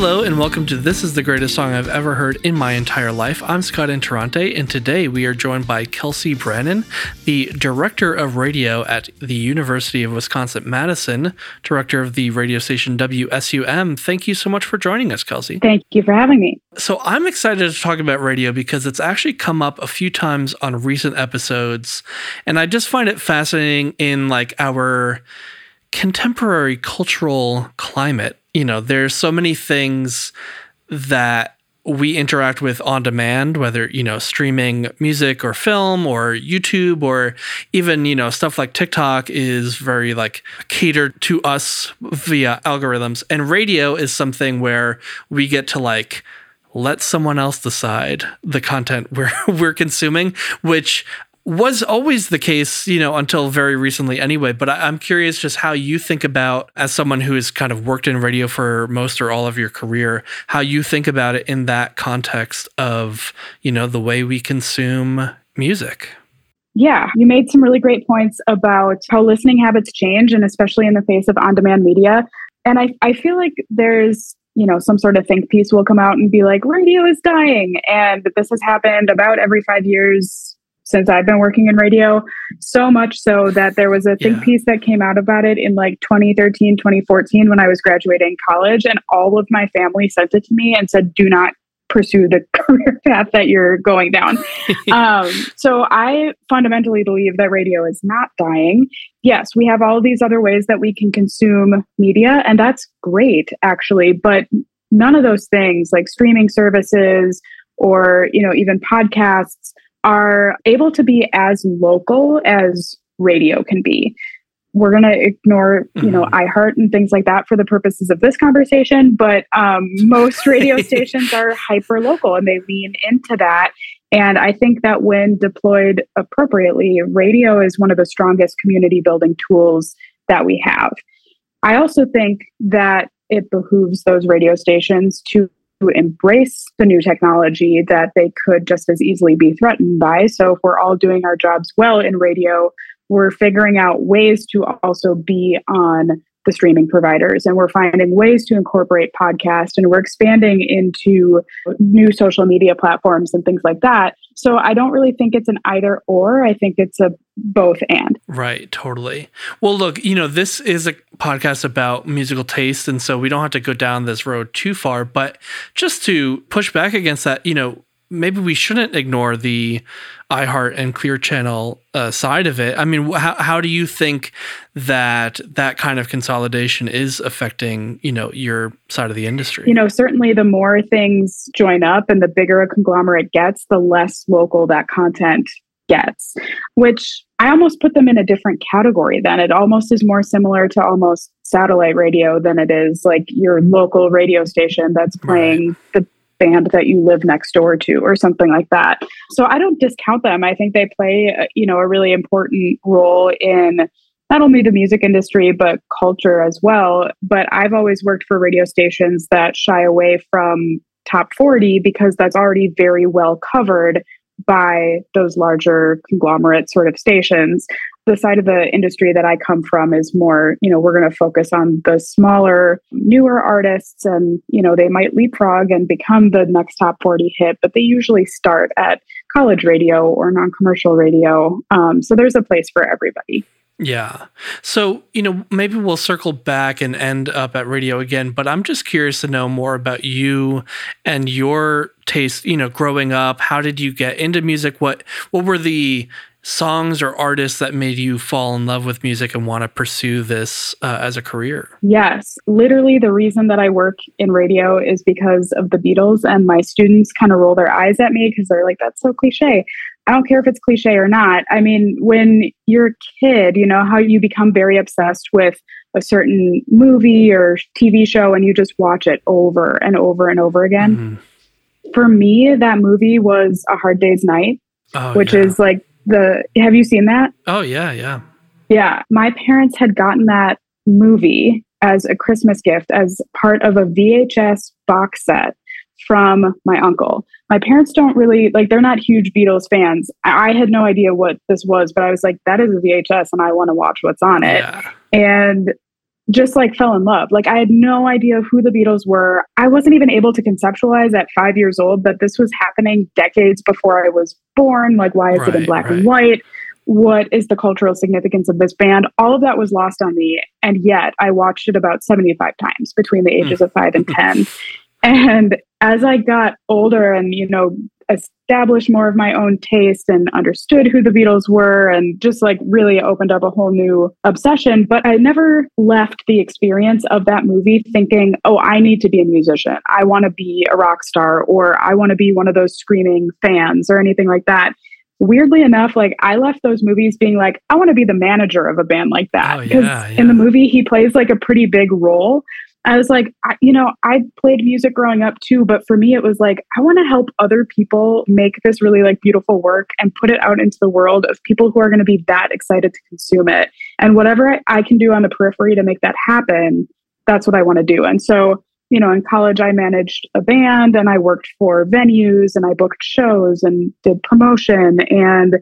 Hello, and welcome to This is the Greatest Song I've Ever Heard in My Entire Life. I'm Scott Interrante, and today we are joined by Kelsey Brannan, the Director of Radio at the University of Wisconsin Madison, Director of the radio station WSUM. Thank you so much for joining us, Kelsey. Thank you for having me. So, I'm excited to talk about radio because it's actually come up a few times on recent episodes, and I just find it fascinating in like our contemporary cultural climate you know, there's so many things that we interact with on demand, whether, you know, streaming music or film or YouTube or even, you know, stuff like TikTok is very like catered to us via algorithms. And radio is something where we get to like let someone else decide the content we're we're consuming, which was always the case, you know, until very recently anyway. But I, am curious just how you think about, as someone who has kind of worked in radio for most or all of your career, how you think about it in that context of, you know, the way we consume music. Yeah, you made some really great points about how listening habits change, and especially in the face of on demand media. And I, I feel like there's you know, some sort of think piece will come out and be like, radio is dying. And this has happened about every five years since I've been working in radio, so much so that there was a think yeah. piece that came out about it in like 2013, 2014 when I was graduating college. And all of my family sent it to me and said, do not pursue the career path that you're going down. um, so I fundamentally believe that radio is not dying. Yes, we have all these other ways that we can consume media, and that's great, actually. But none of those things, like streaming services or you know even podcasts, are able to be as local as radio can be. We're going to ignore, you know, mm-hmm. iHeart and things like that for the purposes of this conversation, but um, most radio stations are hyper local and they lean into that. And I think that when deployed appropriately, radio is one of the strongest community building tools that we have. I also think that it behooves those radio stations to embrace the new technology that they could just as easily be threatened by. So, if we're all doing our jobs well in radio, we're figuring out ways to also be on the streaming providers. And we're finding ways to incorporate podcast and we're expanding into new social media platforms and things like that. So i don't really think it's an either or. I think it's a both and. Right totally. Well look you know this is a podcast about musical taste and so we don't have to go down this road too far but just to push back against that you know maybe we shouldn't ignore the iHeart and Clear Channel uh, side of it. I mean, how how do you think that that kind of consolidation is affecting you know your side of the industry? You know, certainly the more things join up and the bigger a conglomerate gets, the less local that content gets. Which I almost put them in a different category. Then it almost is more similar to almost satellite radio than it is like your local radio station that's playing right. the band that you live next door to or something like that. So I don't discount them. I think they play, uh, you know, a really important role in not only the music industry but culture as well. But I've always worked for radio stations that shy away from top 40 because that's already very well covered by those larger conglomerate sort of stations the side of the industry that I come from is more, you know, we're going to focus on the smaller, newer artists and, you know, they might leapfrog and become the next top 40 hit, but they usually start at college radio or non commercial radio. Um, so there's a place for everybody. Yeah. So, you know, maybe we'll circle back and end up at radio again, but I'm just curious to know more about you and your taste, you know, growing up. How did you get into music? What what were the songs or artists that made you fall in love with music and want to pursue this uh, as a career? Yes. Literally, the reason that I work in radio is because of the Beatles, and my students kind of roll their eyes at me because they're like, that's so cliche. I don't care if it's cliche or not. I mean, when you're a kid, you know, how you become very obsessed with a certain movie or TV show and you just watch it over and over and over again. Mm-hmm. For me, that movie was A Hard Day's Night, oh, which yeah. is like the have you seen that? Oh yeah, yeah. Yeah, my parents had gotten that movie as a Christmas gift as part of a VHS box set from my uncle. My parents don't really like they're not huge Beatles fans. I had no idea what this was, but I was like that is a VHS and I want to watch what's on it. Yeah. And just like fell in love. Like I had no idea who the Beatles were. I wasn't even able to conceptualize at five years old that this was happening decades before I was born. Like, why is right, it in black right. and white? What is the cultural significance of this band? All of that was lost on me. And yet I watched it about 75 times between the ages of five and 10. and as I got older and, you know, established more of my own taste and understood who the Beatles were and just like really opened up a whole new obsession. But I never left the experience of that movie thinking, oh, I need to be a musician. I want to be a rock star or I want to be one of those screaming fans or anything like that. Weirdly enough, like I left those movies being like, I want to be the manager of a band like that. Because oh, yeah, yeah. in the movie, he plays like a pretty big role. I was like, I, you know, I played music growing up too, but for me, it was like, I want to help other people make this really like beautiful work and put it out into the world of people who are going to be that excited to consume it. And whatever I, I can do on the periphery to make that happen, that's what I want to do. And so, you know, in college, I managed a band and I worked for venues and I booked shows and did promotion and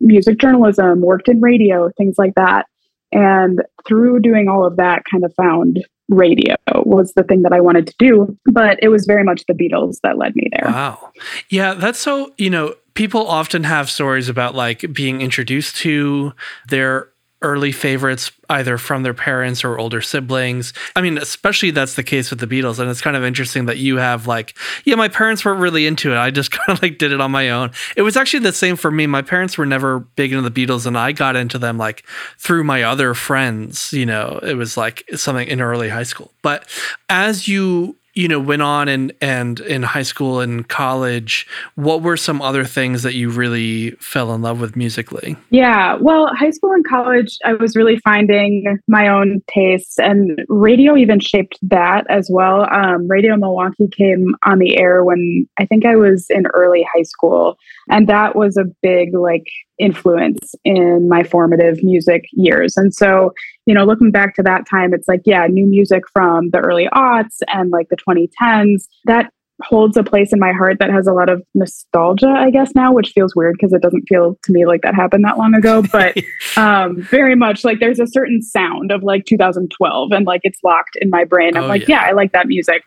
music journalism, worked in radio, things like that. And through doing all of that, kind of found radio was the thing that I wanted to do. But it was very much the Beatles that led me there. Wow. Yeah, that's so, you know, people often have stories about like being introduced to their early favorites either from their parents or older siblings. I mean, especially that's the case with the Beatles and it's kind of interesting that you have like yeah, my parents weren't really into it. I just kind of like did it on my own. It was actually the same for me. My parents were never big into the Beatles and I got into them like through my other friends, you know. It was like something in early high school. But as you you know went on and and in high school and college what were some other things that you really fell in love with musically? Yeah well high school and college i was really finding my own tastes and radio even shaped that as well. Um, radio milwaukee came on the air when i think i was in early high school and that was a big like influence in my formative music years. And so, you know, looking back to that time, it's like, yeah, new music from the early aughts and like the 2010s, that holds a place in my heart that has a lot of nostalgia, I guess, now, which feels weird because it doesn't feel to me like that happened that long ago. But um, very much like there's a certain sound of like 2012 and like it's locked in my brain. I'm oh, like, yeah. yeah, I like that music.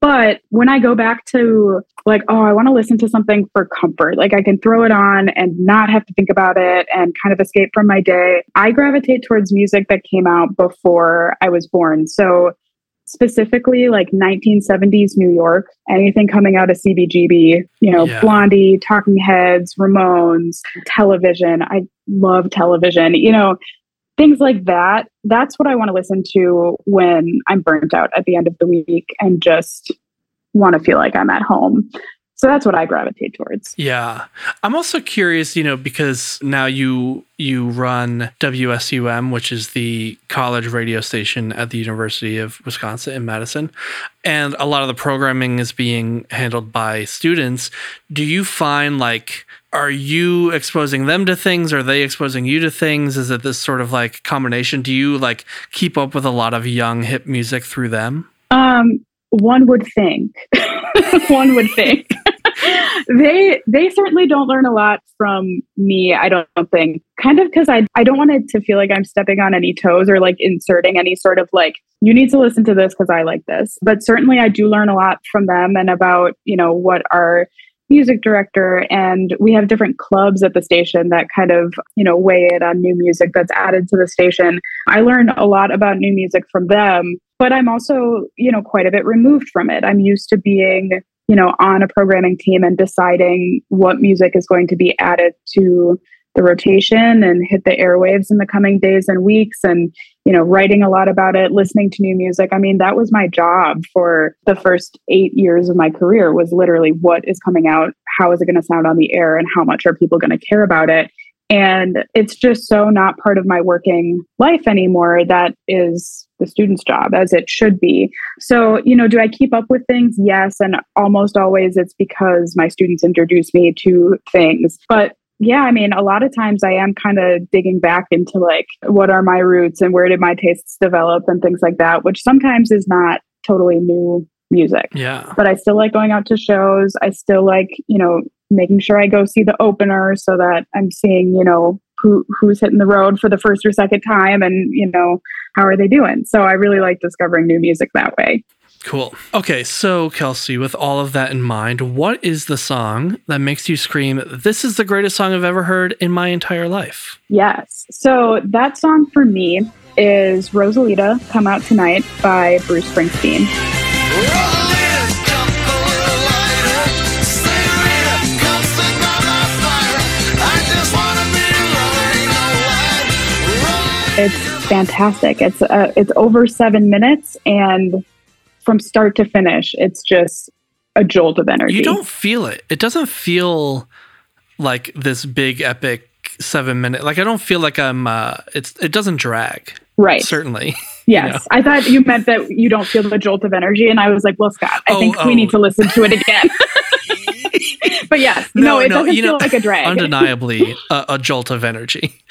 But when I go back to like, oh, I want to listen to something for comfort, like I can throw it on and not have to think about it and kind of escape from my day, I gravitate towards music that came out before I was born. So specifically like 1970s New York, anything coming out of CBGB, you know, yeah. Blondie, Talking Heads, Ramones, television. I love television. You know, things like that. That's what I want to listen to when I'm burnt out at the end of the week and just want to feel like I'm at home. So that's what I gravitate towards. Yeah. I'm also curious, you know, because now you you run WSUM, which is the college radio station at the University of Wisconsin in Madison, and a lot of the programming is being handled by students. Do you find like are you exposing them to things? Are they exposing you to things? Is it this sort of like combination? Do you like keep up with a lot of young hip music through them? Um, one would think. one would think. they they certainly don't learn a lot from me i don't think. Kind of because i i don't want it to feel like i'm stepping on any toes or like inserting any sort of like you need to listen to this because i like this. But certainly i do learn a lot from them and about you know what our music director and we have different clubs at the station that kind of you know weigh in on new music that's added to the station. I learn a lot about new music from them but i'm also you know quite a bit removed from it. I'm used to being you know on a programming team and deciding what music is going to be added to the rotation and hit the airwaves in the coming days and weeks and you know writing a lot about it listening to new music. I mean that was my job for the first 8 years of my career was literally what is coming out how is it going to sound on the air and how much are people going to care about it and it's just so not part of my working life anymore that is the student's job as it should be so you know do i keep up with things yes and almost always it's because my students introduce me to things but yeah, I mean, a lot of times I am kind of digging back into like, what are my roots and where did my tastes develop and things like that, which sometimes is not totally new music. Yeah. But I still like going out to shows. I still like, you know, making sure I go see the opener so that I'm seeing, you know, who who's hitting the road for the first or second time and you know how are they doing so i really like discovering new music that way Cool. Okay, so Kelsey, with all of that in mind, what is the song that makes you scream, This is the greatest song I've ever heard in my entire life? Yes. So that song for me is Rosalita Come Out Tonight by Bruce Springsteen. It's fantastic. It's uh, it's over seven minutes, and from start to finish, it's just a jolt of energy. You don't feel it. It doesn't feel like this big epic seven minute. Like I don't feel like I'm. Uh, it's it doesn't drag. Right. Certainly. Yes. You know? I thought you meant that you don't feel the jolt of energy, and I was like, well, Scott, I oh, think oh. we need to listen to it again. but yes, no, no it no, doesn't feel know, like a drag. Undeniably, a, a jolt of energy.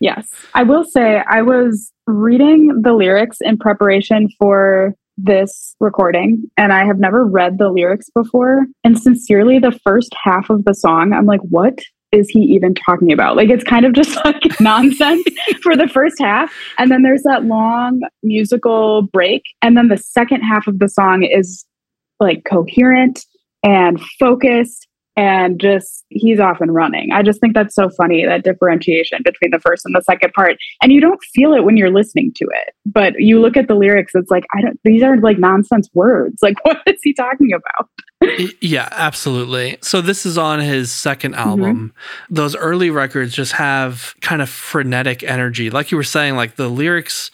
Yes. I will say I was reading the lyrics in preparation for this recording and I have never read the lyrics before. And sincerely, the first half of the song, I'm like, what is he even talking about? Like, it's kind of just like nonsense for the first half. And then there's that long musical break. And then the second half of the song is like coherent and focused and just he's off and running. I just think that's so funny that differentiation between the first and the second part. And you don't feel it when you're listening to it, but you look at the lyrics, it's like, I don't, these are like nonsense words. Like, what is he talking about? Yeah, absolutely. So this is on his second mm-hmm. album. Mm-hmm. Those early records just have kind of frenetic energy. Like you were saying, like the lyrics,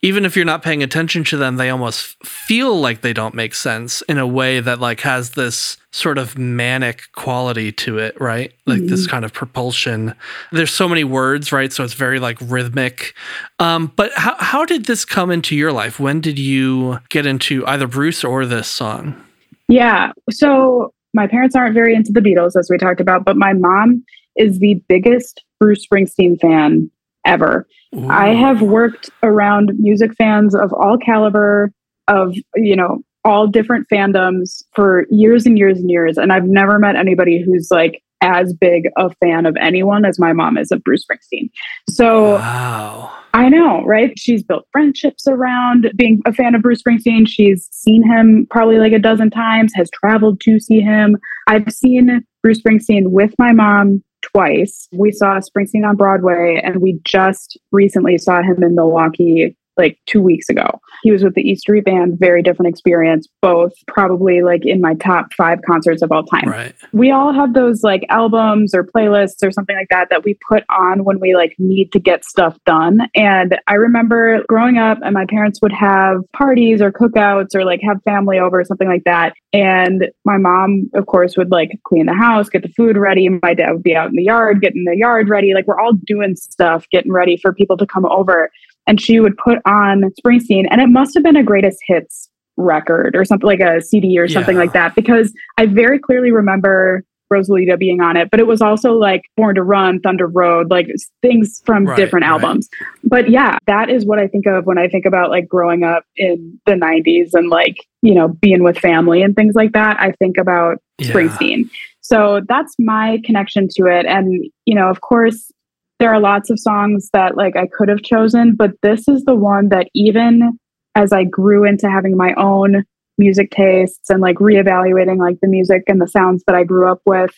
even if you're not paying attention to them, they almost feel like they don't make sense in a way that like has this sort of manic quality to it, right? Like mm-hmm. this kind of propulsion. There's so many words, right? So it's very like rhythmic. Um, but how how did this come into your life? When did you get into either Bruce or this song? Yeah. So my parents aren't very into the Beatles, as we talked about, but my mom is the biggest Bruce Springsteen fan ever. Ooh. I have worked around music fans of all caliber, of, you know, all different fandoms for years and years and years. And I've never met anybody who's like as big a fan of anyone as my mom is of Bruce Springsteen. So wow. I know, right? She's built friendships around being a fan of Bruce Springsteen. She's seen him probably like a dozen times, has traveled to see him. I've seen Bruce Springsteen with my mom twice. We saw Springsteen on Broadway, and we just recently saw him in Milwaukee like two weeks ago. He was with the E Street Band, very different experience, both probably like in my top five concerts of all time. Right. We all have those like albums or playlists or something like that that we put on when we like need to get stuff done. And I remember growing up and my parents would have parties or cookouts or like have family over or something like that. And my mom, of course, would like clean the house, get the food ready. My dad would be out in the yard, getting the yard ready. Like we're all doing stuff, getting ready for people to come over and she would put on Springsteen, and it must have been a greatest hits record or something like a CD or something yeah. like that because I very clearly remember Rosalita being on it, but it was also like Born to Run, Thunder Road, like things from right, different albums. Right. But yeah, that is what I think of when I think about like growing up in the 90s and like, you know, being with family and things like that. I think about yeah. Springsteen. So that's my connection to it. And, you know, of course, there are lots of songs that like I could have chosen, but this is the one that even as I grew into having my own music tastes and like reevaluating like the music and the sounds that I grew up with,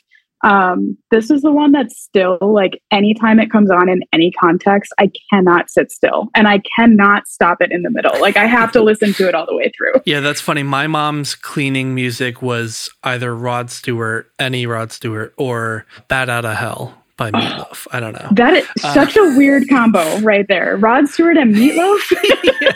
um, this is the one that still like anytime it comes on in any context, I cannot sit still and I cannot stop it in the middle. Like I have to listen to it all the way through. Yeah, that's funny. My mom's cleaning music was either Rod Stewart, any Rod Stewart, or Bat Out of Hell by Meatloaf. I don't know. That is uh, such a weird combo right there. Rod Stewart and Meatloaf.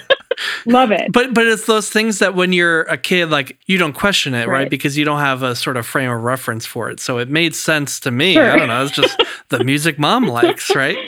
Love it. But but it's those things that when you're a kid, like you don't question it, right? right? Because you don't have a sort of frame of reference for it. So it made sense to me. Sure. I don't know. It's just the music mom likes, right?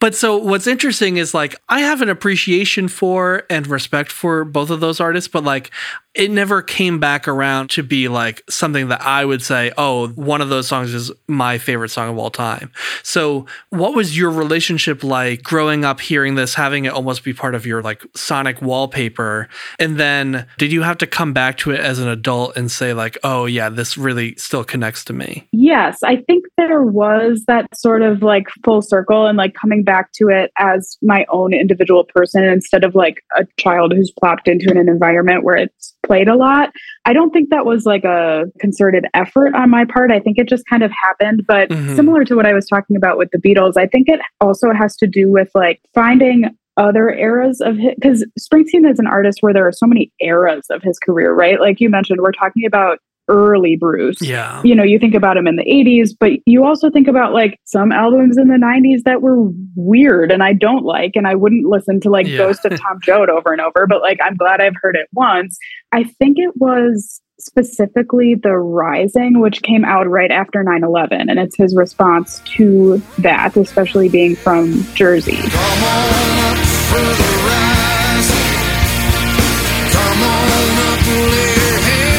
But so what's interesting is like I have an appreciation for and respect for both of those artists, but like it never came back around to be like something that I would say, oh, one of those songs is my favorite song of all time. So, what was your relationship like growing up hearing this, having it almost be part of your like sonic wall? Wallpaper. And then did you have to come back to it as an adult and say, like, oh, yeah, this really still connects to me? Yes, I think there was that sort of like full circle and like coming back to it as my own individual person instead of like a child who's plopped into an environment where it's played a lot. I don't think that was like a concerted effort on my part. I think it just kind of happened. But mm-hmm. similar to what I was talking about with the Beatles, I think it also has to do with like finding Uh, other eras of his because Springsteen is an artist where there are so many eras of his career, right? Like you mentioned, we're talking about early Bruce. Yeah. You know, you think about him in the 80s, but you also think about like some albums in the 90s that were weird and I don't like. And I wouldn't listen to like yeah. Ghost of Tom Joad over and over, but like I'm glad I've heard it once. I think it was specifically The Rising, which came out right after 9 11. And it's his response to that, especially being from Jersey.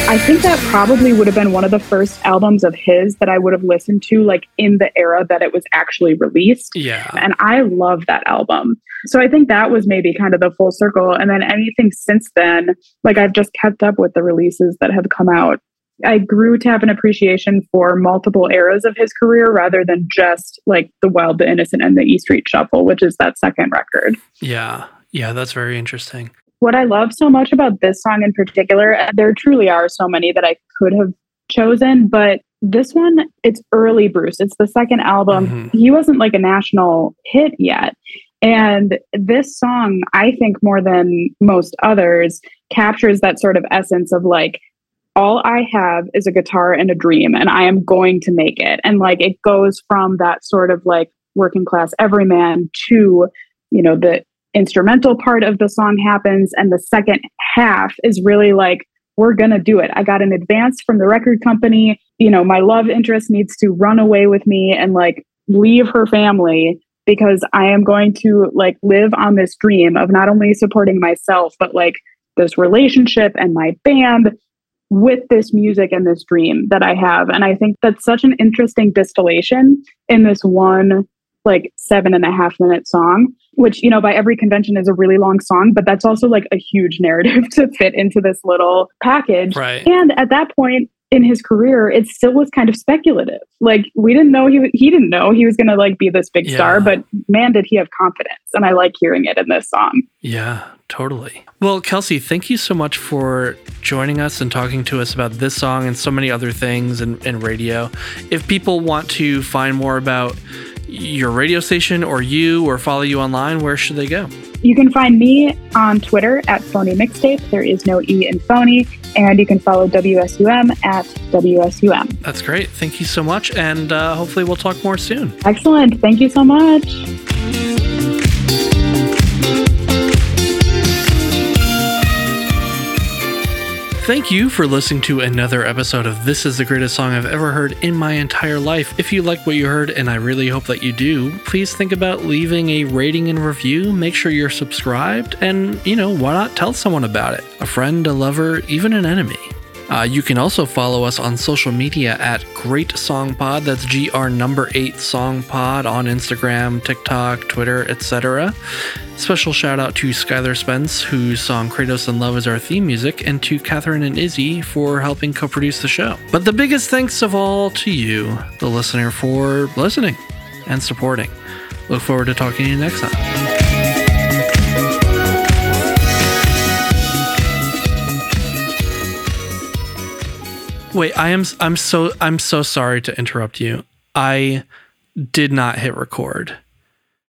I think that probably would have been one of the first albums of his that I would have listened to like in the era that it was actually released. Yeah. And I love that album. So I think that was maybe kind of the full circle. And then anything since then, like I've just kept up with the releases that have come out. I grew to have an appreciation for multiple eras of his career rather than just like The Wild, the Innocent, and the E Street Shuffle, which is that second record. Yeah. Yeah, that's very interesting what I love so much about this song in particular, there truly are so many that I could have chosen, but this one, it's early Bruce. It's the second album. Mm-hmm. He wasn't like a national hit yet. And this song, I think more than most others, captures that sort of essence of like, all I have is a guitar and a dream, and I am going to make it. And like, it goes from that sort of like working class everyman to, you know, the instrumental part of the song happens and the second half is really like we're going to do it. I got an advance from the record company. You know, my love interest needs to run away with me and like leave her family because I am going to like live on this dream of not only supporting myself, but like this relationship and my band with this music and this dream that I have. And I think that's such an interesting distillation in this one like seven and a half minute song, which, you know, by every convention is a really long song, but that's also like a huge narrative to fit into this little package. Right. And at that point, in his career, it still was kind of speculative. Like we didn't know he he didn't know he was going to like be this big yeah. star, but man, did he have confidence! And I like hearing it in this song. Yeah, totally. Well, Kelsey, thank you so much for joining us and talking to us about this song and so many other things in, in radio. If people want to find more about your radio station or you or follow you online, where should they go? You can find me on Twitter at Phony Mixtape. There is no E in phony. And you can follow WSUM at WSUM. That's great. Thank you so much. And uh, hopefully we'll talk more soon. Excellent. Thank you so much. Thank you for listening to another episode of This is the Greatest Song I've Ever Heard in My Entire Life. If you like what you heard, and I really hope that you do, please think about leaving a rating and review. Make sure you're subscribed, and, you know, why not tell someone about it? A friend, a lover, even an enemy. Uh, you can also follow us on social media at Great Song Pod. That's GR number eight Song Pod on Instagram, TikTok, Twitter, etc. Special shout out to Skylar Spence, whose song Kratos in Love is our theme music, and to Katherine and Izzy for helping co produce the show. But the biggest thanks of all to you, the listener, for listening and supporting. Look forward to talking to you next time. Wait, I am I'm so I'm so sorry to interrupt you. I did not hit record.